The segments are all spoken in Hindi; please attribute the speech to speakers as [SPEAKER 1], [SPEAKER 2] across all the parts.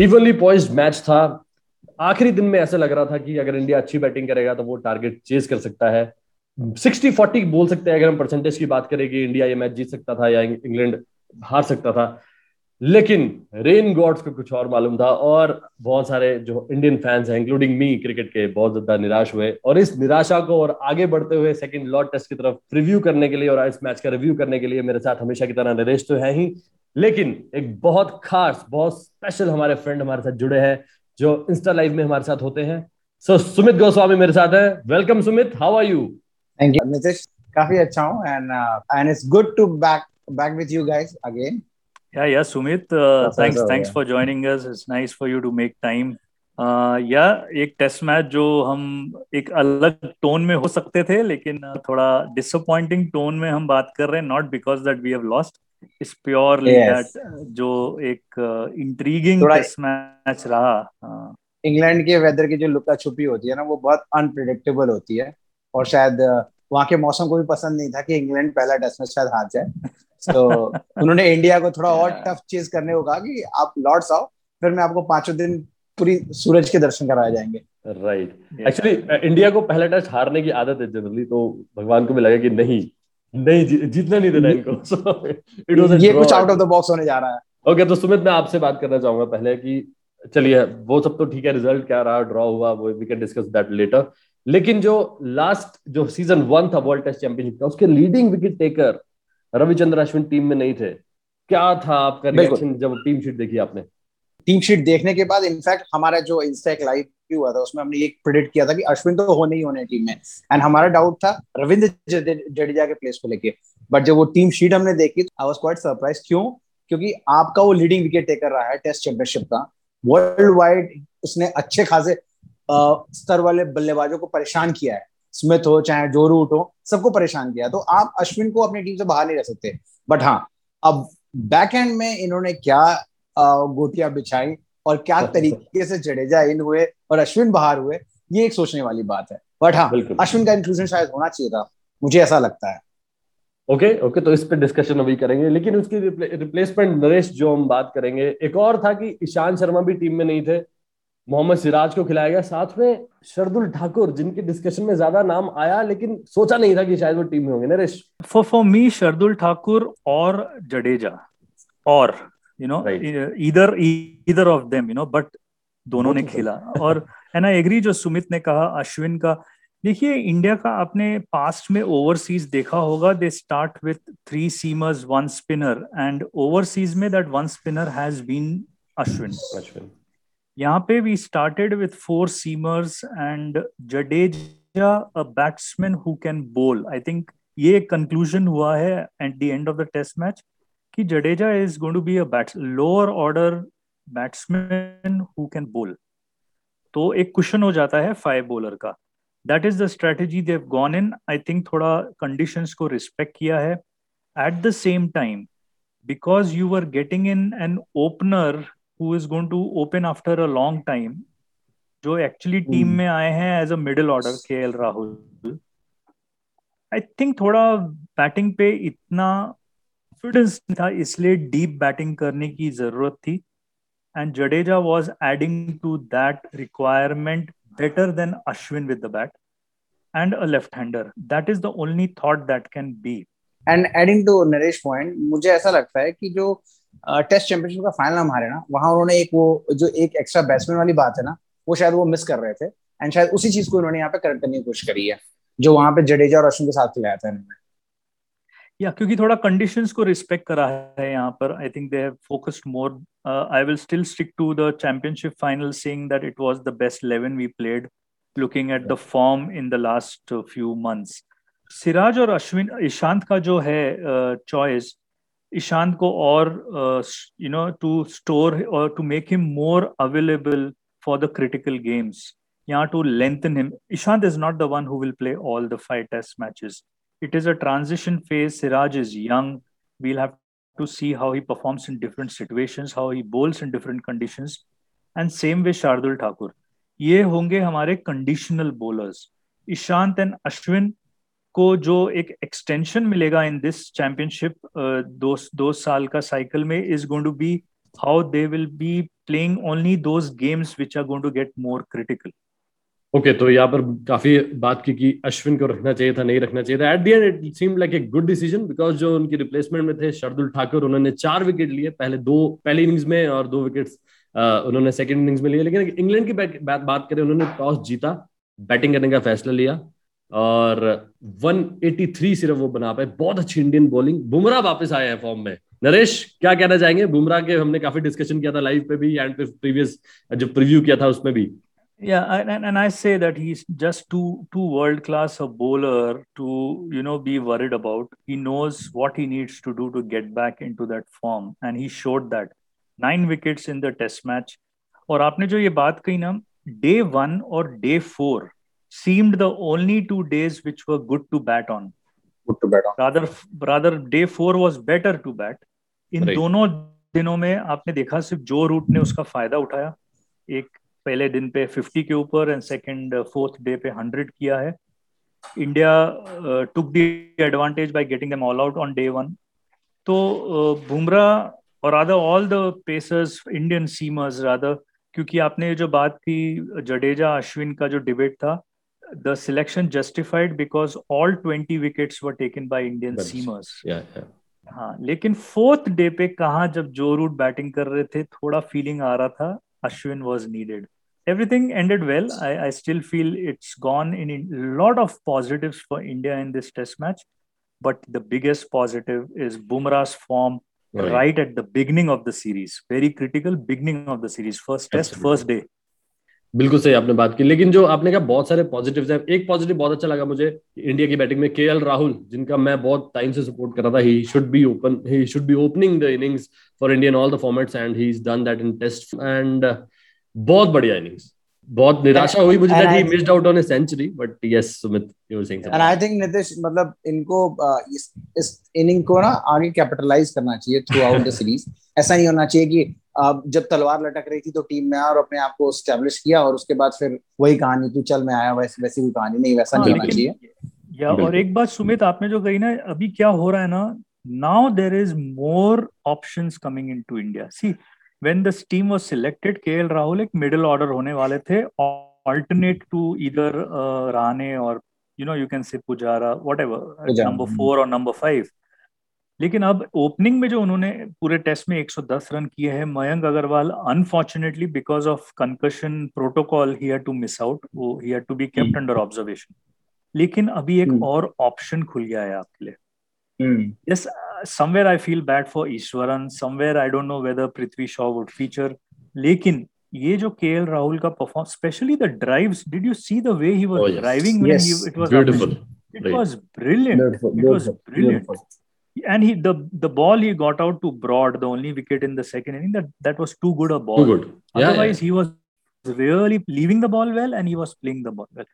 [SPEAKER 1] इवनली पॉइज्ड मैच था। आखिरी दिन में ऐसा लग रहा था कि अगर इंडिया अच्छी बैटिंग करेगा तो वो टारगेट चेज कर सकता है। सिक्सटी फोर्टी बोल सकते हैं, अगर हम परसेंटेज की बात करें कि इंडिया ये मैच जीत सकता था या इंग्लैंड हार सकता था। लेकिन रेन गॉड्स को कुछ और मालूम था और बहुत सारे जो इंडियन फैंस हैं इंक्लूडिंग मी क्रिकेट के बहुत ज़्यादा निराश हुए। और इस निराशा को और आगे बढ़ते हुए सेकंड लॉर्ड टेस्ट की तरफ़ रिव्यू करने के लिए और इस मैच का रिव्यू करने के लिए मेरे साथ हमेशा की तरह नरेश तो है ही। लेकिन एक बहुत खास बहुत स्पेशल हमारे फ्रेंड हमारे साथ जुड़े हैं जो इंस्टा लाइव में हमारे साथ होते हैं। सो so, सुमित गोस्वामी मेरे साथ है। Welcome Sumit how are you
[SPEAKER 2] thank you Nitish काफ़ी अच्छा हूँ and and it's good to back back with you guys again.
[SPEAKER 3] Yeah yeah sumit uh, thanks so, thanks yeah. for joining us. It's nice for you to make time. या एक टेस्ट मैच जो हम एक अलग टोन में हो सकते थे लेकिन थोड़ा डिसअपॉइंटिंग टोन में हम बात कर रहे हैं not because that we have lost is purely that जो एक इंट्रीगिंग टेस्ट मैच रहा
[SPEAKER 2] इंग्लैंड के वेदर की जो लुका छुपी होती है ना वो बहुत अनप्रिडिक्टेबल होती है। और शायद वहाँ के मौसम को भी पसंद नहीं था कि इंग्लैंड पहला टेस्ट मैच शायद हार जाए। तो उन्होंने इंडिया को थोड़ा और टफ चीज़ करने को कहा कि आप लॉर्ड्स आओ फिर मैं आपको पाँचों दिन पूरी सूरज के दर्शन कराए जाएँगे।
[SPEAKER 1] राइट एक्चुअली इंडिया को पहला टेस्ट हारने की आदत है जनरली तो भगवान को भी लगा कि नहीं नहीं जी, जीतना नहीं देना इनको
[SPEAKER 2] इट वाज ये कुछ आउट ऑफ़ द बॉक्स होने जा रहा है।
[SPEAKER 1] ओके okay, तो सुमित मैं आपसे बात करना चाहूँगा पहले कि चलिए वो सब तो ठीक है रिज़ल्ट क्या रहा ड्रॉ हुआ वो we can discuss that later लेकिन जो लास्ट जो सीज़न वन था वर्ल्ड टेस्ट चैंपियनशिप का उसके leading wicket taker Ravichandra Ashwin team में नहीं थे। क्या था आपका रिएक्शन जब टीम शीट देखी आपने?
[SPEAKER 2] टीम शीट देखने के बाद इनफैक्ट हमारा जो इंस्टा लाइव हुआ था, उसमें हमने एक प्रिडिक्ट किया था कि अश्विन तो होने ही होने टीम में। एंड हमारा डाउट था रविंद्र जडेजा के प्लेस को लेके। बट जब वो टीम शीट हमने देखी आई वाज क्वाइट सरप्राइज़ क्यों? क्योंकि आपका वो लीडिंग विकेट टेकर रहा है टेस्ट चैंपियनशिप का। वर्ल्ड वाइड उसने अच्छे खासे स्तर वाले बल्लेबाजों को परेशान किया है। स्मिथ हो, चाहे जो रूट हो, सबको परेशान किया तो आप अश्विन को अपनी टीम से बाहर नहीं रह सकते। बट हाँ अब बैक एंड में इन्होंने क्या गोटिया बिछाई और क्या तरीके से जडेजा इन हुए और अश्विन बाहर हुए ये एक सोचने वाली बात है। बट हाँ अश्विन का इंक्लूजन शायद होना चाहिए था। मुझे ऐसा लगता है।
[SPEAKER 1] ओके okay, ओके okay, तो इस पे डिस्कशन अभी करेंगे लेकिन उसकी रिप्लेसमेंट नरेश जो हम बात करेंगे एक और था कि ईशान शर्मा भी टीम में नहीं थे मोहम्मद सिराज को खिलाया गया साथ में शरदुल ठाकुर जिनके डिस्कशन में ज़्यादा नाम आया लेकिन सोचा नहीं था कि शायद वो टीम में होंगे। Naresh?
[SPEAKER 3] For for me Shardul Thakur और जडेजा और you know either either of them you know but दोनों ने खेला। और एंड आई एग्री जो सुमित ने कहा अश्विन का देखिए इंडिया का आपने पास्ट में ओवरसीज देखा होगा they start with three seamers one spinner and overseas में that one spinner has been Ashwin Ashwin यहाँ पे we started with four seamers and Jadeja a batsman who can bowl I think ये कंक्लूजन हुआ है at the end of the test match कि Jadeja is going to be a bats lower order batsman who can bowl तो एक क्वेश्चन हो जाता है फाइव बॉलर का। That is the strategy they've gone in I think थोड़ा कंडीशंस को रिस्पेक्ट किया है। At the same time because you are getting in an opener who is going to open after a long time जो एक्चुअली टीम hmm. में आए हैं as a middle order K L Rahul I think थोड़ा बैटिंग पे इतना कॉन्फिडेंस था, इसलिए डीप बैटिंग करने की ज़रूरत थी। And Jadeja was adding to that requirement better than Ashwin with the bat and a left hander that is the only thought that can be.
[SPEAKER 2] And adding to naresh point, मुझे ऐसा लगता है कि जो टेस्ट चैंपियनशिप का फाइनल हम हारे ना, वहाँ उन्होंने एक वो, जो एक एक्स्ट्रा बैट्समैन वाली बात है ना, वो शायद वो मिस कर रहे थे। एंड शायद उसी चीज़ को इन्होंने यहाँ पे करेक्ट करने की कोशिश करी है, जो वहाँ पे जडेजा और अश्विन के साथ खिलाया था इन्होंने।
[SPEAKER 3] या क्योंकि थोड़ा कंडीशंस को रिस्पेक्ट करा है यहाँ पर I think they have focused more I will still stick to the championship final saying that it was the best 11 we played looking at the form in the last few months Siraj और अश्विन ईशांत का जो है चॉइस uh, ईशांत को और यू नो टू स्टोर और to make him more available for the critical games यहाँ to lengthen him Ishant is not the one who will play all the five test matches it is a transition phase. Siraj is young. We'll have to see how he performs in different situations, how he bowls in different conditions. And same with Shardul Thakur. ये होंगे हमारे conditional bowlers Ishant and Ashwin को जो एक एक्सटेंशन मिलेगा इन दिस चैंपियनशिप दो दो साल का साइकिल में is going to be how they will be playing only those games which are going to get more critical.
[SPEAKER 1] Okay तो यहाँ पर काफ़ी बात की कि अश्विन को रखना चाहिए था नहीं रखना चाहिए था। At the end it seem like a good decision because जो उनकी रिप्लेसमेंट में थे शरदुल ठाकुर उन्होंने चार विकेट लिए। पहले दो पहली इनिंग्स में और दो विकेट्स उन्होंने सेकंड इनिंग्स में लिए। लेकिन इंग्लैंड की बात, बात करें उन्होंने टॉस जीता बैटिंग करने का फैसला लिया और 183 सिर्फ़ वो बना पाए। बहुत अच्छी इंडियन बॉलिंग बुमराह वापस आया है फॉर्म में। नरेश क्या कहना चाहेंगे? बुमराह के हमने काफ़ी डिस्कशन किया था लाइव पे भी एंड प्रीवियस जो प्रीव्यू किया था उसमें भी।
[SPEAKER 3] Yeah, and, and I say that he's just too too world class a bowler to you know be worried about. He knows what he needs to do to get back into that form, and he showed that. Nine wickets in the Test match. और आपने जो ये बात कही ना डे वन और day four seemed the only two days which were good to bat on.
[SPEAKER 2] Good to bat on.
[SPEAKER 3] Rather, rather day four was better to bat. In right. दोनों दिनों में आपने देखा सिर्फ जो रूट ने उसका फायदा उठाया एक पहले दिन पे 50 के ऊपर एंड सेकंड फोर्थ डे पे 100 किया है। India took the advantage by getting them all out on day one तो बुमराह और rather all the pacers Indian seamers rather क्योंकि आपने जो बात की जडेजा अश्विन का जो डिबेट था the selection justified because all twenty wickets were taken by Indian seamers हाँ लेकिन फोर्थ डे पे कहा जब जो रूट बैटिंग कर रहे थे थोड़ा फीलिंग आ रहा था Ashwin was needed. Everything ended well. I, I still feel it's gone in a lot of positives for India in this test match. But the biggest positive is Bumrah's form right. right at the beginning of the series. Very critical beginning of the series. First test, Absolutely. first day.
[SPEAKER 1] बिल्कुल सही आपने बात की लेकिन जो आपने कहा बहुत सारे पॉजिटिव्स हैं एक पॉजिटिव बहुत अच्छा लगा मुझे इंडिया की बैटिंग में के राहुल जिनका मैं बहुत टाइम से सपोर्ट कर रहा था he should be open he should be opening the innings for Indian all the formats and he is done that in test and बहुत बढ़िया इनिंग्स बहुत निराशा हुई मुझे that he missed out on a century but yes Sumit you were saying
[SPEAKER 2] and I think Nitish मतलब इनको इस इस इनिंग को ना आगे कैपिटलाइज करना चाहिए थ्रू आउट द सीरीज़ ऐसा नहीं होना चाहिए कि जब तलवार लटक रही थी तो टीम में आया और अपने आप को स्टैब्लिश किया और उसके बाद फिर वही कहानी तू चल मैं आया वैसे वैसी भी कहानी नहीं वैसा नहीं हाँ, होना चाहिए।
[SPEAKER 3] या और एक बात सुमित आपने जो कही ना अभी क्या हो रहा है ना now there is more option coming in to India see the team was selected K L Rahul एक मिडिल ऑर्डर होने वाले थे ऑल्टरनेट टू इधर राने और you no you can say Pujara whatever number four और नंबर फाइव लेकिन अब ओपनिंग में जो उन्होंने पूरे टेस्ट में 110 रन किए हैं Mayank Agarwal unfortunately because of concussion protocol he had to miss out वो he had to be kept under observation लेकिन अभी एक hmm. और ऑप्शन खुल गया है आपके लिए। Yes somewhere I feel bad for Easwaran somewhere I don't know whether Prithvi Shaw would feature लेकिन ये जो के एल राहुल का perform specially the drives did you see the way he was driving when he it was it was brilliant it was brilliant and he the the ball he got out to Broad, the only wicket in the second inning, that that was too good a ball.
[SPEAKER 1] Too good.
[SPEAKER 3] Yeah, Otherwise, yeah. he was really leaving the ball well and he was playing the ball well.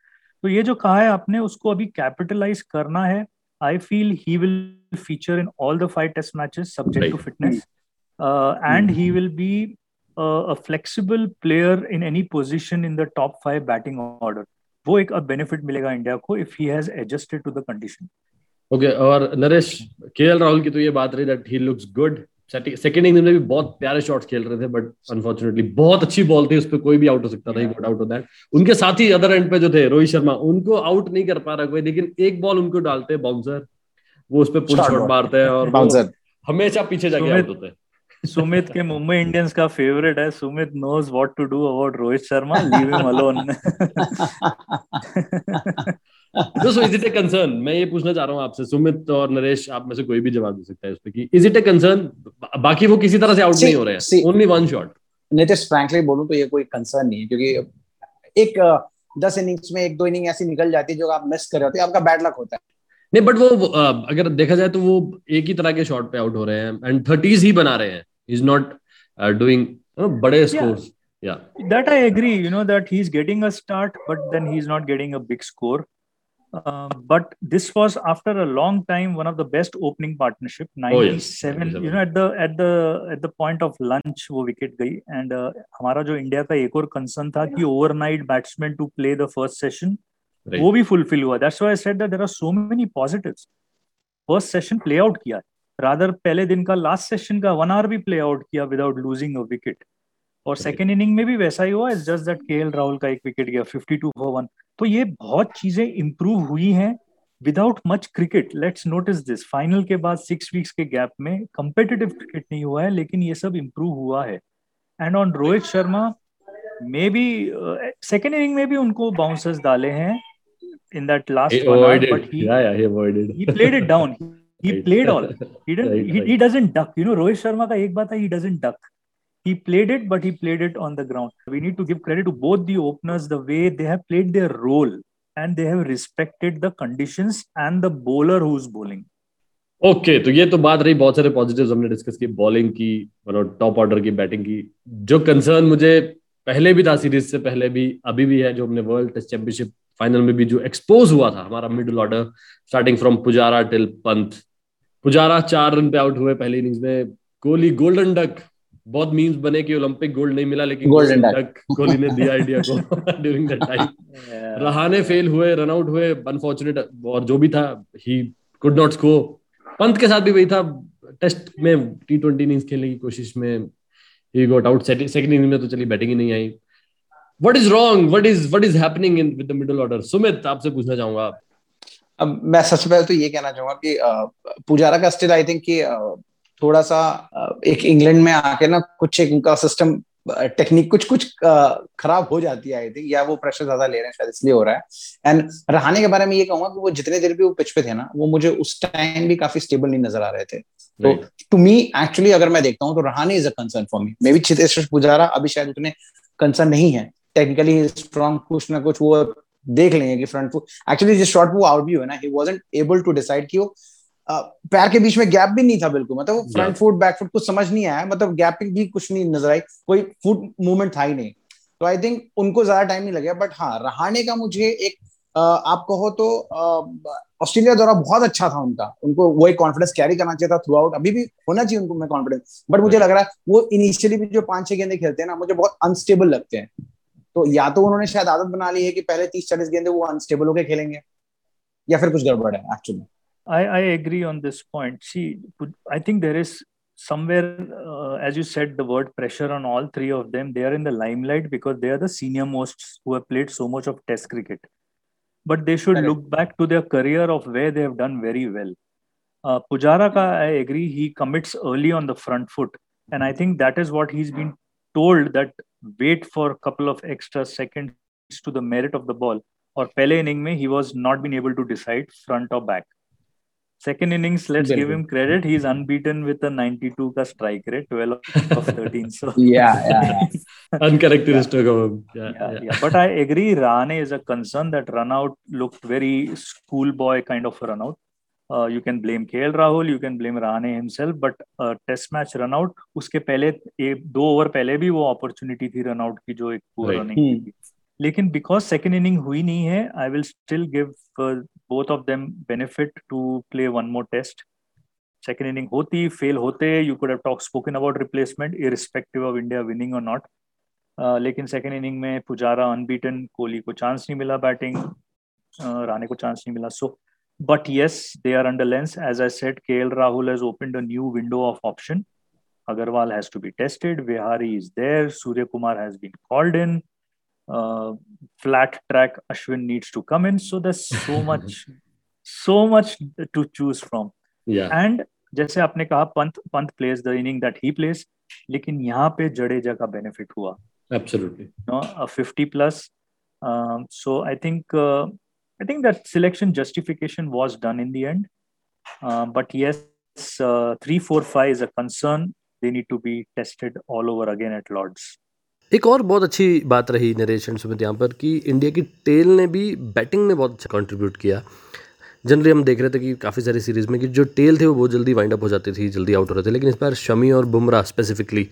[SPEAKER 3] तो ये जो कहा है आपने उसको अभी कैपिटलाइज करना है I feel he will feature in all the five test matches subject to fitness and he will be a flexible player in any position in the top five batting order. वो एक अब बेनिफिट मिलेगा इंडिया को if he has adjusted to the condition
[SPEAKER 1] okay okay, और नरेश के राहुल की तो ये बात रही that he looks good second inning में भी बहुत प्यारे शॉट्स खेल रहे थे बट अनफॉर्चुनेटली बहुत अच्छी बॉल थी उस पर कोई भी आउट हो सकता था गॉट आउट ऑफ़ दैट उनके साथ ही अदर एंड पे जो थे रोहित शर्मा उनको आउट नहीं कर पा रहा कोई लेकिन एक बॉल उनको डालते हैं बाउंसर वो उस पर पुल शॉट मारते हैं और हमेशा पीछे जाके आउट होते हैं.
[SPEAKER 3] सुमित के मुंबई इंडियंस का फेवरेट है Sumit knows what to do about Rohit Sharma leave him
[SPEAKER 1] alone so is it a concern मैं ये पूछना चाह रहा हूँ आपसे सुमित और नरेश आप में से कोई भी जवाब दे सकता है उस पर कि इज़ इट ए कंसर्न बाकी वो किसी तरह से आउट नहीं हो रहे हैं। Only one shot
[SPEAKER 2] Nitish frankly बोलूँ तो ये कोई कंसर्न नहीं है क्योंकि एक दस इनिंग्स में एक दो इनिंग ऐसी निकल जाती है जो आप मिस कर रहे होते हैं आपका बैड लक होता है।
[SPEAKER 1] नहीं बट वो अगर देखा जाए तो वो एक ही तरह के शॉट पे आउट हो रहे हैं एंड थर्टीज ही बना रहे हैं। इज़ नॉट डूइंग बड़े scores
[SPEAKER 3] yeah. That i agree you know that he's getting a start but then he's not getting a big score. Uh, but this was after a long time one of the best opening partnership 97 oh, yes. you know at the at the at the point of lunch wo wicket gayi. And uh, हमारा जो इंडिया का एक और कंसर्न था कि overnight batsman to play the first session वो भी फुलफिल हुआ that's why I said that there are so many positives first session play out किया रादर पहले दिन का लास्ट सेशन का वन आवर भी प्ले आउट किया विदाउट लूजिंग अ विकेट और सेकेंड इनिंग में भी वैसा ही हुआ इट्स जस्ट दैट के राहुल का एक विकेट गया 52 फॉर वन तो ये बहुत चीज़ें इंप्रूव हुई हैं without much cricket let's notice this final के बाद सिक्स वीक्स के गैप में कंपेटिटिव क्रिकेट नहीं हुआ है लेकिन ये सब इंप्रूव हुआ है and on Rohit Sharma maybe second inning में भी उनको बाउंसर्स डाले हैं in that last
[SPEAKER 1] he
[SPEAKER 3] one
[SPEAKER 1] avoided.
[SPEAKER 3] hour, but he
[SPEAKER 1] yeah, yeah, he
[SPEAKER 3] played it down. He played all. He didn't.
[SPEAKER 1] Right,
[SPEAKER 3] he,
[SPEAKER 1] right.
[SPEAKER 3] he doesn't duck. You know, Rohit Sharma का एक बात है, he doesn't duck. He played it, but he played it on the ground. We need to give credit to both the openers, the way they have played their role and they have respected the conditions and the bowler who's bowling.
[SPEAKER 1] Okay तो ये तो बात रही बहुत सारे पॉजिटिव्स हमने डिस्कस की बॉलिंग की मतलब टॉप ऑर्डर की बैटिंग की जो कंसर्न मुझे पहले भी था सीरीज़ से पहले भी अभी भी है जो हमने वर्ल्ड टेस्ट चैंपियनशिप फाइनल में भी जो एक्सपोज हुआ था हमारा middle order starting from Pujara till Pant Pujara चार रन पे आउट हुए पहली इनिंग्स में कोहली गोल्डन डक बहुत मीम्स बने कि ओलंपिक गोल्ड नहीं मिला लेकिन गोल्डन डक कोहली ने दिया इंडिया को during that time Rahane fail हुए रन आउट हुए अनफॉर्चुनेट और जो भी था he could not score Pant के साथ भी वही था टेस्ट में टी ट्वेंटी इनिंग्स खेलने की कोशिश में he got out second inning में तो चली बैटिंग ही नहीं आई। What is wrong what is what is happening in with the middle order Sumit आपसे पूछना चाहूँगा
[SPEAKER 2] अब मैं सबसे पहले तो ये कहना चाहूँगा कि पुजारा का स्टिल आई थिंक कि थोड़ा सा एक इंग्लैंड में आके ना कुछ एक उनका सिस्टम टेक्निक कुछ कुछ खराब हो जाती है आई थिंक या वो प्रेशर ज़्यादा ले रहे हैं शायद इसलिए हो रहा है। एंड रहाने के बारे में ये कहूँगा कि वो जितने देर भी वो पिच पे थे ना वो मुझे उस टाइम भी काफ़ी स्टेबल नहीं नज़र आ रहे थे। तो टू मी एक्चुअली अगर मैं देखता हूँ तो Rahane is a concern for me maybe B Pujara पुजारा अभी शायद उतने कंसर्न नहीं है। टेक्निकली स्ट्रॉन्ग कुछ ना कुछ वो देख लेंगे कि फ्रंट फुट एक्चुअली जिस शॉट वो आउट भी हुआ ना he wasn't able to decide कि वो पैर के बीच में गैप भी नहीं था बिल्कुल मतलब वो फ्रंट. फुट बैक फुट कुछ समझ नहीं आया मतलब गैपिंग भी कुछ नहीं नज़र आई कोई फुट मूवमेंट था ही नहीं। तो आई थिंक उनको ज़्यादा टाइम नहीं लगे बट हाँ रहाने का मुझे एक आप कहो तो ऑस्ट्रेलिया द्वारा बहुत अच्छा था उनका उनको वो एक कॉन्फिडेंस कैरी करना चाहिए था थ्रू आउट अभी भी होना चाहिए उनको मैं कॉन्फिडेंस बट मुझे लग रहा है वो इनिशियली भी जो पाँच छह गेंदे खेलते हैं ना मुझे बहुत अनस्टेबल लगते हैं। तो या तो उन्होंने शायद आदत बना ली है कि पहले तीस चालीस गेंदे वो अनस्टेबल होकर खेलेंगे या फिर कुछ गड़बड़ है actually
[SPEAKER 3] I, I agree on this point. See, I think there is somewhere, uh, as you said, the word pressure on all three of them. They are in the limelight because they are the senior most who have played so much of Test cricket. But they should
[SPEAKER 2] Correct.
[SPEAKER 3] look back to their career of where they have done very well. Uh, Pujara, ka, hmm. I agree, he commits early on the front foot. And I think that is what he's been told that wait for a couple of extra seconds to the merit of the ball. Or Pele inning, mein, he was not been able to decide front or back. Second innings, let's give him credit. He's unbeaten with a 92 का strike rate, 12 of 13. So
[SPEAKER 2] Yeah, yeah, yeah.
[SPEAKER 1] uncharacteristic yeah. of him yeah,
[SPEAKER 3] yeah,
[SPEAKER 1] yeah.
[SPEAKER 3] yeah. But I agree, Rane is a concern. That run out looked very schoolboy kind of run out. Uh, you can blame KL Rahul, you can blame Rane himself, but uh, test match run out उसके पहले एक दो ओवर पहले भी वो अपॉर्चुनिटी थी रन आउट की जो एक पूरा
[SPEAKER 1] Right.
[SPEAKER 3] रनिंग लेकिन बिकॉज़ सेकेंड इनिंग हुई नहीं है I will still give both of them benefit to play one more test second inning होती फेल होते you could have talk spoken about replacement irrespective of India winning और नॉट लेकिन सेकेंड इनिंग में पुजारा अनबीटन कोहली को चांस नहीं मिला बैटिंग राणे को चांस नहीं मिला so but yes they are under lens as I said K L Rahul has opened a new window of option Agarwal has to be tested. Vihari is there. Surya Kumar has been called in. Uh, flat track Ashwin needs to come in. So there's so much, so much to choose from.
[SPEAKER 1] yeah.
[SPEAKER 3] And जैसे आपने कहा Pant Pant plays the inning that he plays, लेकिन यहाँ पे जडेजा का benefit हुआ.
[SPEAKER 1] absolutely
[SPEAKER 3] You know, a 50 plus. Um, so I think uh, I think that selection justification was done in the end. Uh, but yes, uh, three, four, five is a concern. They need to be tested all over again at Lords.
[SPEAKER 4] एक और बहुत अच्छी बात रही नरेश एंड सुमित यहाँ पर कि इंडिया की टेल ने भी बैटिंग में बहुत अच्छा कंट्रीब्यूट किया। जनरली हम देख रहे थे कि काफ़ी सारी सीरीज़ में कि जो टेल थे वो बहुत जल्दी वाइंड अप हो जाती थी, जल्दी आउट हो रहे थे, लेकिन इस बार शमी और बुमराह स्पेसिफिकली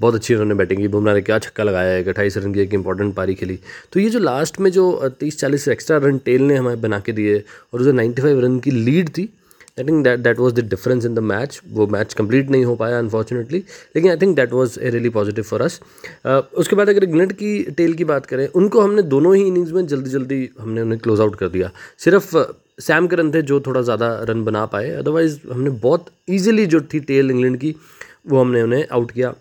[SPEAKER 4] बहुत अच्छी उन्होंने बैटिंग की। बुमराह ने क्या छक्का लगाया एक अट्ठाईस रन की एक इंपॉर्टेंट पारी खेली। तो ये जो लास्ट में जो तीस चालीस एक्स्ट्रा रन टेल ने हमें बना के दिए, और जो नाइन्टी फाइव रन की लीड थी I think that that was the difference in the match वो मैच कंप्लीट नहीं हो पाया अनफॉर्चुनेटली लेकिन I think that was a really positive for us उसके बाद अगर इंग्लैंड की टेल की बात करें उनको हमने दोनों ही इनिंग्स में जल्दी जल्दी हमने उन्हें क्लोज आउट कर दिया। सिर्फ़ सैम करन थे जो थोड़ा ज़्यादा रन बना पाए। अदरवाइज़ हमने बहुत ईजिली जो थी टेल इंग्लैंड की वो हमने उन्हें आउट किया।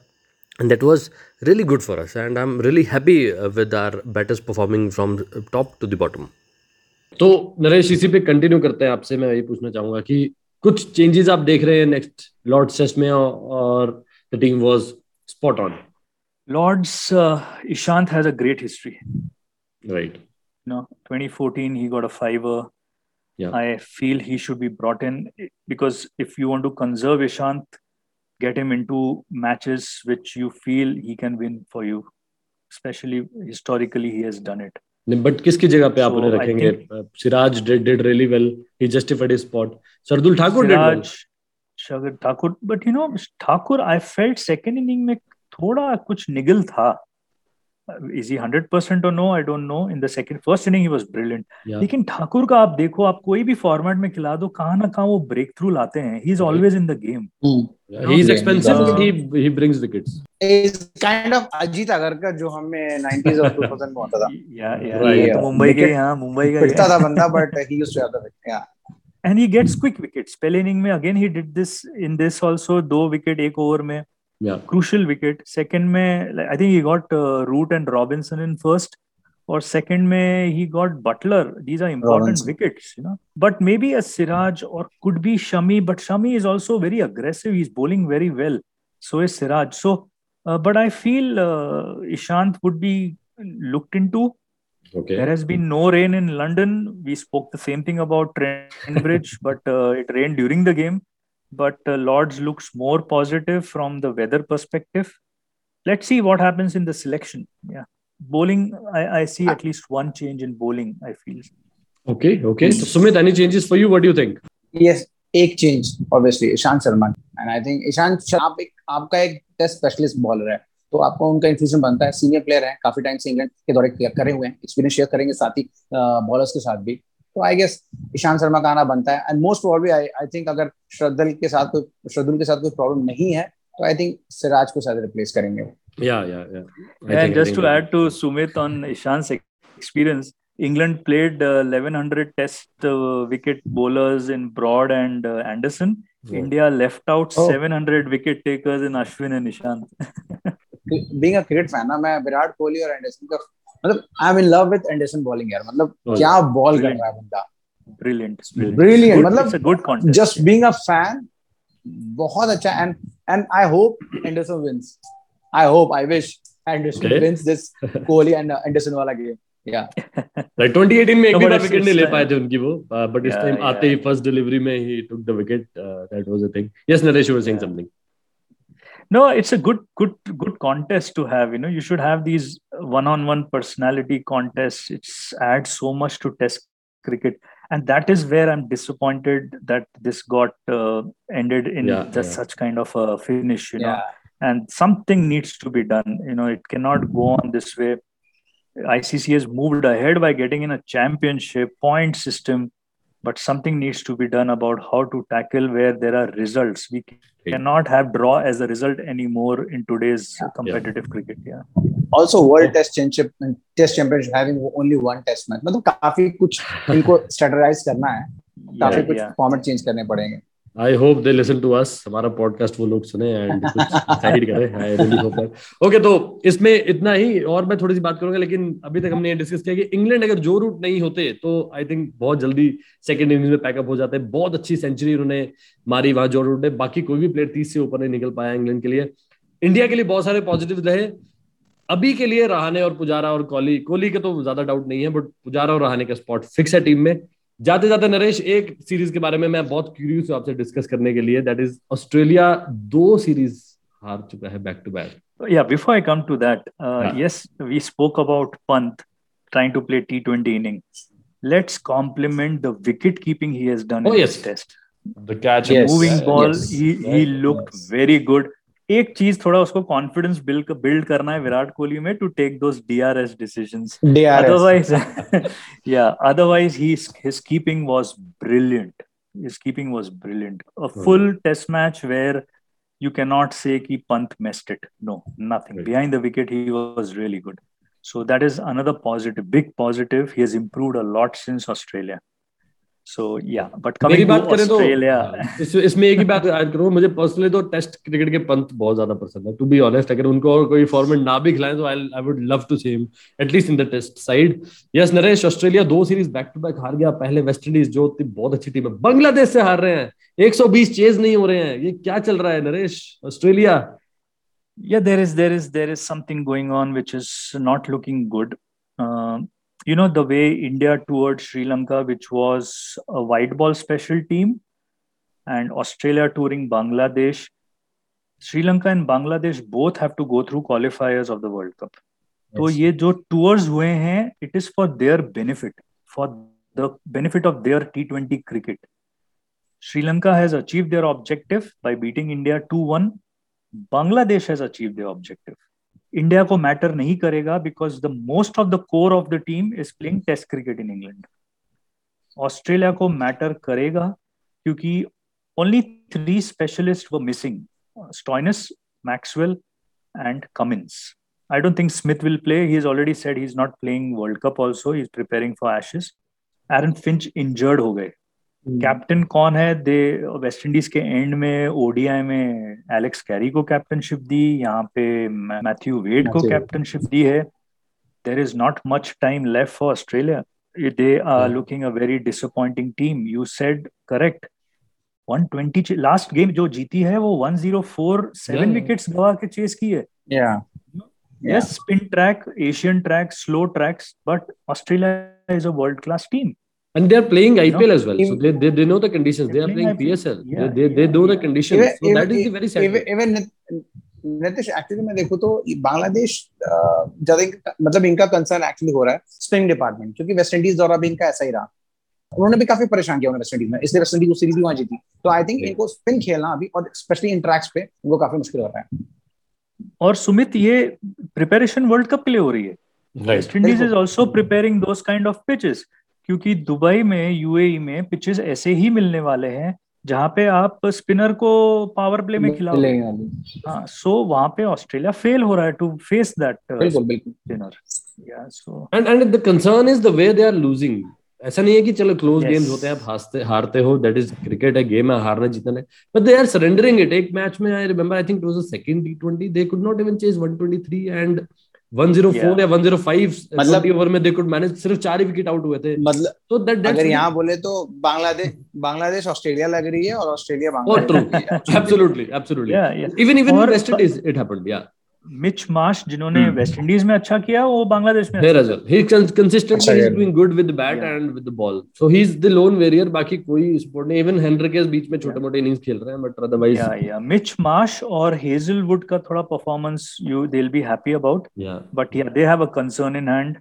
[SPEAKER 4] That was really good for us. And i'm really happy uh, with our batters performing from top to the bottom.
[SPEAKER 1] तो नरेश इसी पे कंटिन्यू करते हैं आपसे। मैं यही पूछना चाहूँगा कि कुछ चेंजेस आप देख रहे हैं नेक्स्ट लॉर्ड सेस में और team was spot on
[SPEAKER 3] Lord's Ishant has a great history
[SPEAKER 1] right
[SPEAKER 3] no 2014 he got a fiver I feel he should be brought in because if you want to conserve Ishant get him in to match you feel he can win for you specially historically he's done it
[SPEAKER 1] but किसकी जगह पे आप उन्हें रखेंगे? Siraj did really well he justified his spot Shardul Thakur did
[SPEAKER 3] well Thakur but you know Thakur I felt second inning में थोड़ा कुछ निगल था। Is he 100% or no? I don't know. In the second first inning he was brilliant. Yeah. लेकिन ठाकुर का आप देखो आप कोई भी फॉर्मेट में खिला दो कहाँ ना कहाँ वो ब्रेक थ्रू लाते हैं। He is always in the
[SPEAKER 1] game he is expensive he he brings wickets
[SPEAKER 2] is kind of Ajit Agarkar जो हमें 90s और 2000 में होता था।
[SPEAKER 3] या या तो मुंबई के हाँ मुंबई का
[SPEAKER 2] पिटता था बंदा but he used to have the wicket या
[SPEAKER 3] and he gets quick wickets. पहले इनिंग में again he did this in this also दो विकेट एक ओवर में।
[SPEAKER 1] Yeah.
[SPEAKER 3] crucial wicket. Second, mein, I think he got uh, Root and Robinson in first. Or second, mein, he got Butler. These are important Robinson. wickets, you know. But maybe a Siraj or could be Shami. But Shami is also very aggressive. He's bowling very well. So is Siraj. So, uh, but I feel uh, Ishant would be looked into.
[SPEAKER 1] Okay.
[SPEAKER 3] There has been no rain in London. We spoke the same thing about Trent Bridge, but uh, it rained during the game but uh, Lords looks more positive from the weather perspective. Let's see what happens in the selection. Yeah, bowling. I, I see at least one change in bowling. I feel.
[SPEAKER 1] Okay, okay. So Sumit, any changes for you? What do you think?
[SPEAKER 2] Yes, एक change obviously Ishant Sharma and I think Ishant आप एक आपका एक टेस्ट स्पेशलिस्ट बॉलर है तो आपको उनका इंफ्यूजन बनता है सीनियर प्लेयर है काफी टाइम से इंग्लैंड के दौरे करे हुए हैं एक्सपीरियंस शेयर करेंगे साथ ही बॉलर्स के साथ भी तो आई गेस ईशांत शर्मा का आना बनता है and most probably I I think अगर श्रद्धल के साथ कोई श्रद्धुल के साथ कोई प्रॉब्लम नहीं है तो आई थिंक सिराज को शायद रिप्लेस करेंगे
[SPEAKER 1] yeah yeah yeah
[SPEAKER 3] and just to add to sumit on ishant's experience england played uh, 1100 test uh, wicket bowlers in broad and uh, anderson oh. india left out oh. 700 wicket takers in ashwin and ishant
[SPEAKER 2] being a cricket fan na main virat kohli और एंडरसन का मतलब I am in love with Anderson bowling यार मतलब oh, क्या बॉल कर रहा है बंदा।
[SPEAKER 3] ब्रिलियंट
[SPEAKER 2] ब्रिलियंट मतलब
[SPEAKER 3] good contest
[SPEAKER 2] just being a fan बहुत अच्छा and and I hope Anderson wins I hope I wish Anderson wins this Kohli and Anderson वाला गेम या
[SPEAKER 1] राइट 2018 में एक भी बार विकेट नहीं ले पाए थे उनकी वो बट इस टाइम आते ही फ़र्स्ट डिलीवरी में ही took the wicket that was a thing yes Naresh you were saying something
[SPEAKER 3] no it's a good good good contest to have you know. You should have these one-on-one personality contests. It adds so much to test cricket. And that is where i'm disappointed that this got uh, ended in yeah, just yeah. such kind of a finish you yeah. know and something needs to be done you know. It cannot go on this way. Icc has moved ahead by getting in a championship point system but something needs to be done about how to tackle where there are results we cannot have draw as a result anymore in today's yeah. competitive yeah. cricket yeah
[SPEAKER 2] also world test championship test championship having only one test match मतलब काफी कुछ इनको स्ट्रेटजाइज करना है काफी कुछ फॉर्मेट चेंज करने पड़ेंगे
[SPEAKER 1] I hope they listen to us हमारा पॉडकास्ट वो लोग सुने एंड डिसाइड करें. I really hope that okay तो इसमें इतना ही और मैं थोड़ी सी बात करूँगा, लेकिन अभी तक हमने डिस्कस किया कि इंग्लैंड अगर जो रूट नहीं होते तो आई थिंक बहुत जल्दी सेकंड इनिंग्स में पैकअप हो जाते हैं। बहुत अच्छी सेंचुरी उन्होंने मारी वहाँ जो रूट ने। बाकी कोई भी प्लेयर तीस से ऊपर नहीं निकल पाया इंग्लैंड के लिए। इंडिया के लिए बहुत सारे पॉजिटिव रहे। अभी के लिए रहाने और पुजारा और कोहली। कोहली के तो ज़्यादा डाउट नहीं है बट पुजारा और रहाने का स्पॉट फिक्स है टीम में। जाते जाते नरेश एक सीरीज़ के बारे में मैं बहुत क्यूरियस हूँ आपसे डिस्कस करने के लिए। दैट इज़ ऑस्ट्रेलिया दो सीरीज़ हार चुका है back to back
[SPEAKER 3] yeah before I come to that yes we spoke about Pant trying to play T twenty inning let's compliment the wicket keeping he has done in this test
[SPEAKER 1] the catch
[SPEAKER 3] moving ball he he looked very good एक चीज़ थोड़ा उसको कॉन्फिडेंस बिल्ड बिल्ड करना है विराट कोहली में to take those DRS decisions otherwise yeah otherwise he his keeping was brilliant his keeping was brilliant a full test match where you can not say कि Pant missed it no nothing behind the wicket he was really good so that is another positive big positive he has improved a lot since Australia so yeah but coming बात करें तो
[SPEAKER 1] इस, इसमें एक ही बात ऐड करूँ मुझे पर्सनली तो टेस्ट क्रिकेट के पंत बहुत ज़्यादा पसंद है। टू बी ऑनेस्ट अगर उनको और कोई फॉर्मेट ना भी खिलाएँ तो I I would love to see him at least in the test side yes Naresh Australia दो सीरीज़ बैक टू बैक हार गया। पहले वेस्ट इंडीज जो बहुत अच्छी टीम है बांग्लादेश से हार रहे हैं। 120 चेज नहीं हो रहे हैं। ये क्या चल रहा है Naresh? Australia
[SPEAKER 3] yeah there is there is there is something going on which is not looking good you know the way india toured sri lanka which was a white ball special team and australia touring bangladesh sri lanka and bangladesh both have to go through qualifiers of the world cup yes. तो ये जो टूर्स हुए हैं it is for their benefit for the benefit of their T twenty cricket Sri Lanka has achieve their objective by beating India two one Bangladesh has achieve their objective India को मैटर नहीं करेगा because the most of the core of the team is playing test cricket in England Australia को मैटर करेगा क्योंकि only three specialist we missing Stoinis Maxwell and Cummins I don't think Smith will play he is already said he is not playing world cup also is preparing for Ashes Aaron Finch injured हो गए। Captain hmm. कौन है? दे वेस्ट इंडीज के एंड में ओडीआई में एलेक्स कैरी को कैप्टनशिप दी यहाँ पे मैथ्यू वेड को कैप्टनशिप दी है। There is not much time left for Australia they are looking a very disappointing team you said correct 120 last game जो जीती है वो 104 सेवन विकेट्स गवा के चेस की है। Yes spin track Asian track slow tracks but Australia is a world class team
[SPEAKER 1] and they're playing IPL no, as well. Even, So they, they, they know the conditions. They are playing IPL. PSL. Yeah, they, they, they know the conditions. Even, so even, that is the very sad. Even,
[SPEAKER 2] even Nitish actually मैं देखूँ तो बांग्लादेश ज़्यादा मतलब इनका कंसर्न एक्चुअली हो रहा है स्पिन डिपार्टमेंट क्योंकि वेस्ट इंडीज दौरा भी इनका ऐसा ही रहा उन्होंने भी काफ़ी परेशान किया वेस्ट इंडीज में इसलिए वेस्ट इंडीज को सीरीज़ भी वहाँ जीती तो आई थिंक इनको स्पिन खेलना अभी और स्पेशली इन ट्रैक्स पे इनको काफ़ी मुश्किल हो रहा है
[SPEAKER 3] और सुमित ये प्रिपरेशन वर्ल्ड कप के लिए हो रही है West Indies is also preparing those kind of pitches क्योंकि दुबई में यूएई में पिचेस ऐसे ही मिलने वाले हैं जहाँ पे आप स्पिनर को पावर प्ले में खिलाओ हाँ सो वहाँ पे ऑस्ट्रेलिया फेल हो रहा है to face that spinner
[SPEAKER 1] yeah so and and the concern is the way they are losing ऐसा नहीं है कि चलो क्लोज yes. गेम्स होते हैं आप हारते हारते हो दैट इज़ क्रिकेट है गेम है हारना जीतना है। But they are surrendering it एक मैच में I remember I think it was the second T20 they could not even chase 123 and 104 या 105 मतलब ओवर में दे कुड मैनेज सिर्फ़ चार ही विकेट आउट हुए थे।
[SPEAKER 2] मतलब तो दैट अगर यहाँ बोले तो बांग्लादेश बांग्लादेश ऑस्ट्रेलिया लग रही है और Australia Bangladesh
[SPEAKER 1] absolutely absolutely even even West Indies it happened yeah
[SPEAKER 3] Mitch Marsh जिन्होंने वेस्ट hmm. इंडीज में अच्छा किया वो बांग्लादेश में
[SPEAKER 1] अच्छा he consistently is doing good with the bat yeah. and with the ball. So he's the lone warrior बाकी कोई स्पोर्ट नहीं। इवन हेनरिकेस बीच में छोटे मोटे इनिंग्स खेल रहे हैं बट अदरवाइज़
[SPEAKER 3] या या मिच मार्श और हेजलवुड का थोड़ा performance you they will be happy about but yeah they have a concern in hand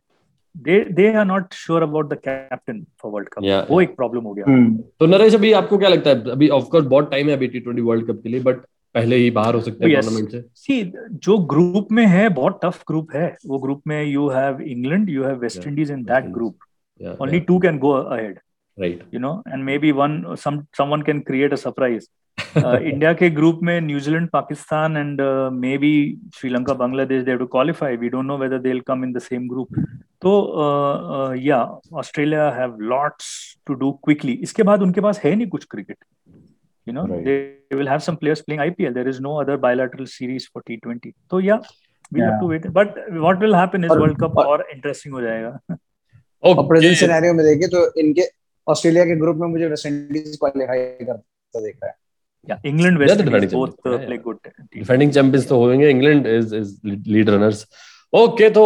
[SPEAKER 3] they they are not sure about the captain for world cup. Yeah, वो एक प्रॉब्लम हो गया। hmm.
[SPEAKER 1] तो नरेश अभी आपको क्या लगता है? अभी ऑफ़ कोर्स बहुत टाइम है अभी टी20 वर्ल्ड कप के लिए बट पहले ही बाहर हो सकते हैं टूर्नामेंट से।
[SPEAKER 3] सी जो ग्रुप में है बहुत टफ ग्रुप है। वो ग्रुप में you have England you have West Indies in that group only two can go ahead
[SPEAKER 1] right
[SPEAKER 3] you know and may be one some someone can create a surprise India के ग्रुप में New Zealand Pakistan and may be Sri Lanka Bangladesh the two qualify we don't know whether they will come in the same group तो yeah Australia have lots to do quickly इसके बाद उनके पास है नहीं कुछ cricket you know right. they they, will have some players playing ipl there is no other bilateral series for t20 so yeah we yeah. have to wait but what will happen is world cup और interesting हो जाएगा
[SPEAKER 2] और प्रेजेंट सिनेरियो में देखें तो इनके ऑस्ट्रेलिया के ग्रुप में मुझे वेस्ट इंडीज क्वालीफाई करता देख रहा है
[SPEAKER 3] yeah england west indies both uh, play good
[SPEAKER 1] defending champions तो होंगे England is is lead runners okay तो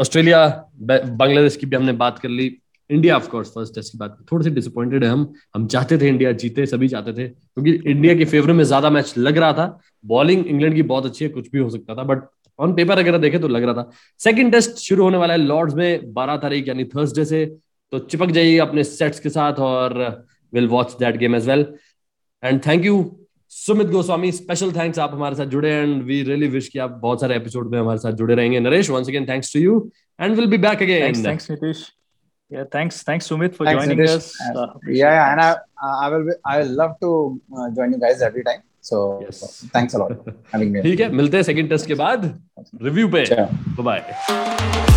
[SPEAKER 1] ऑस्ट्रेलिया बांग्लादेश की भी हमने बात कर ली India of course first test की बात थोड़े से डिसअपॉइंटेड है हम। हम चाहते थे इंडिया जीते, सभी चाहते थे। क्योंकि इंडिया के फेवर में ज़्यादा मैच लग रहा था। बॉलिंग इंग्लैंड की बहुत अच्छी है, कुछ भी हो सकता था बट ऑन पेपर अगर देखे तो लग रहा था। सेकंड टेस्ट शुरू होने वाला है लॉर्ड्स में बारह तारीख, यानी थर्सडे से। तो चिपक जाइए अपने सेट्स के साथ और will watch that game as well and thank you Sumit Goswami special thanks आप हमारे साथ जुड़े एंड वी रियली विश कि आप बहुत सारे एपिसोड में हमारे साथ जुड़े रहेंगे। Naresh once again thanks to you and will be back again
[SPEAKER 3] thanks Nitish Yeah, thanks, thanks Sumit for thanks, joining Nitish. us.
[SPEAKER 2] Uh, yeah, yeah, and I, I will, be, I will love to uh, join you guys every time. So yes. thanks a lot having me.
[SPEAKER 1] ठीक है मिलते हैं सेकंड टेस्ट के बाद रिव्यू पे बाय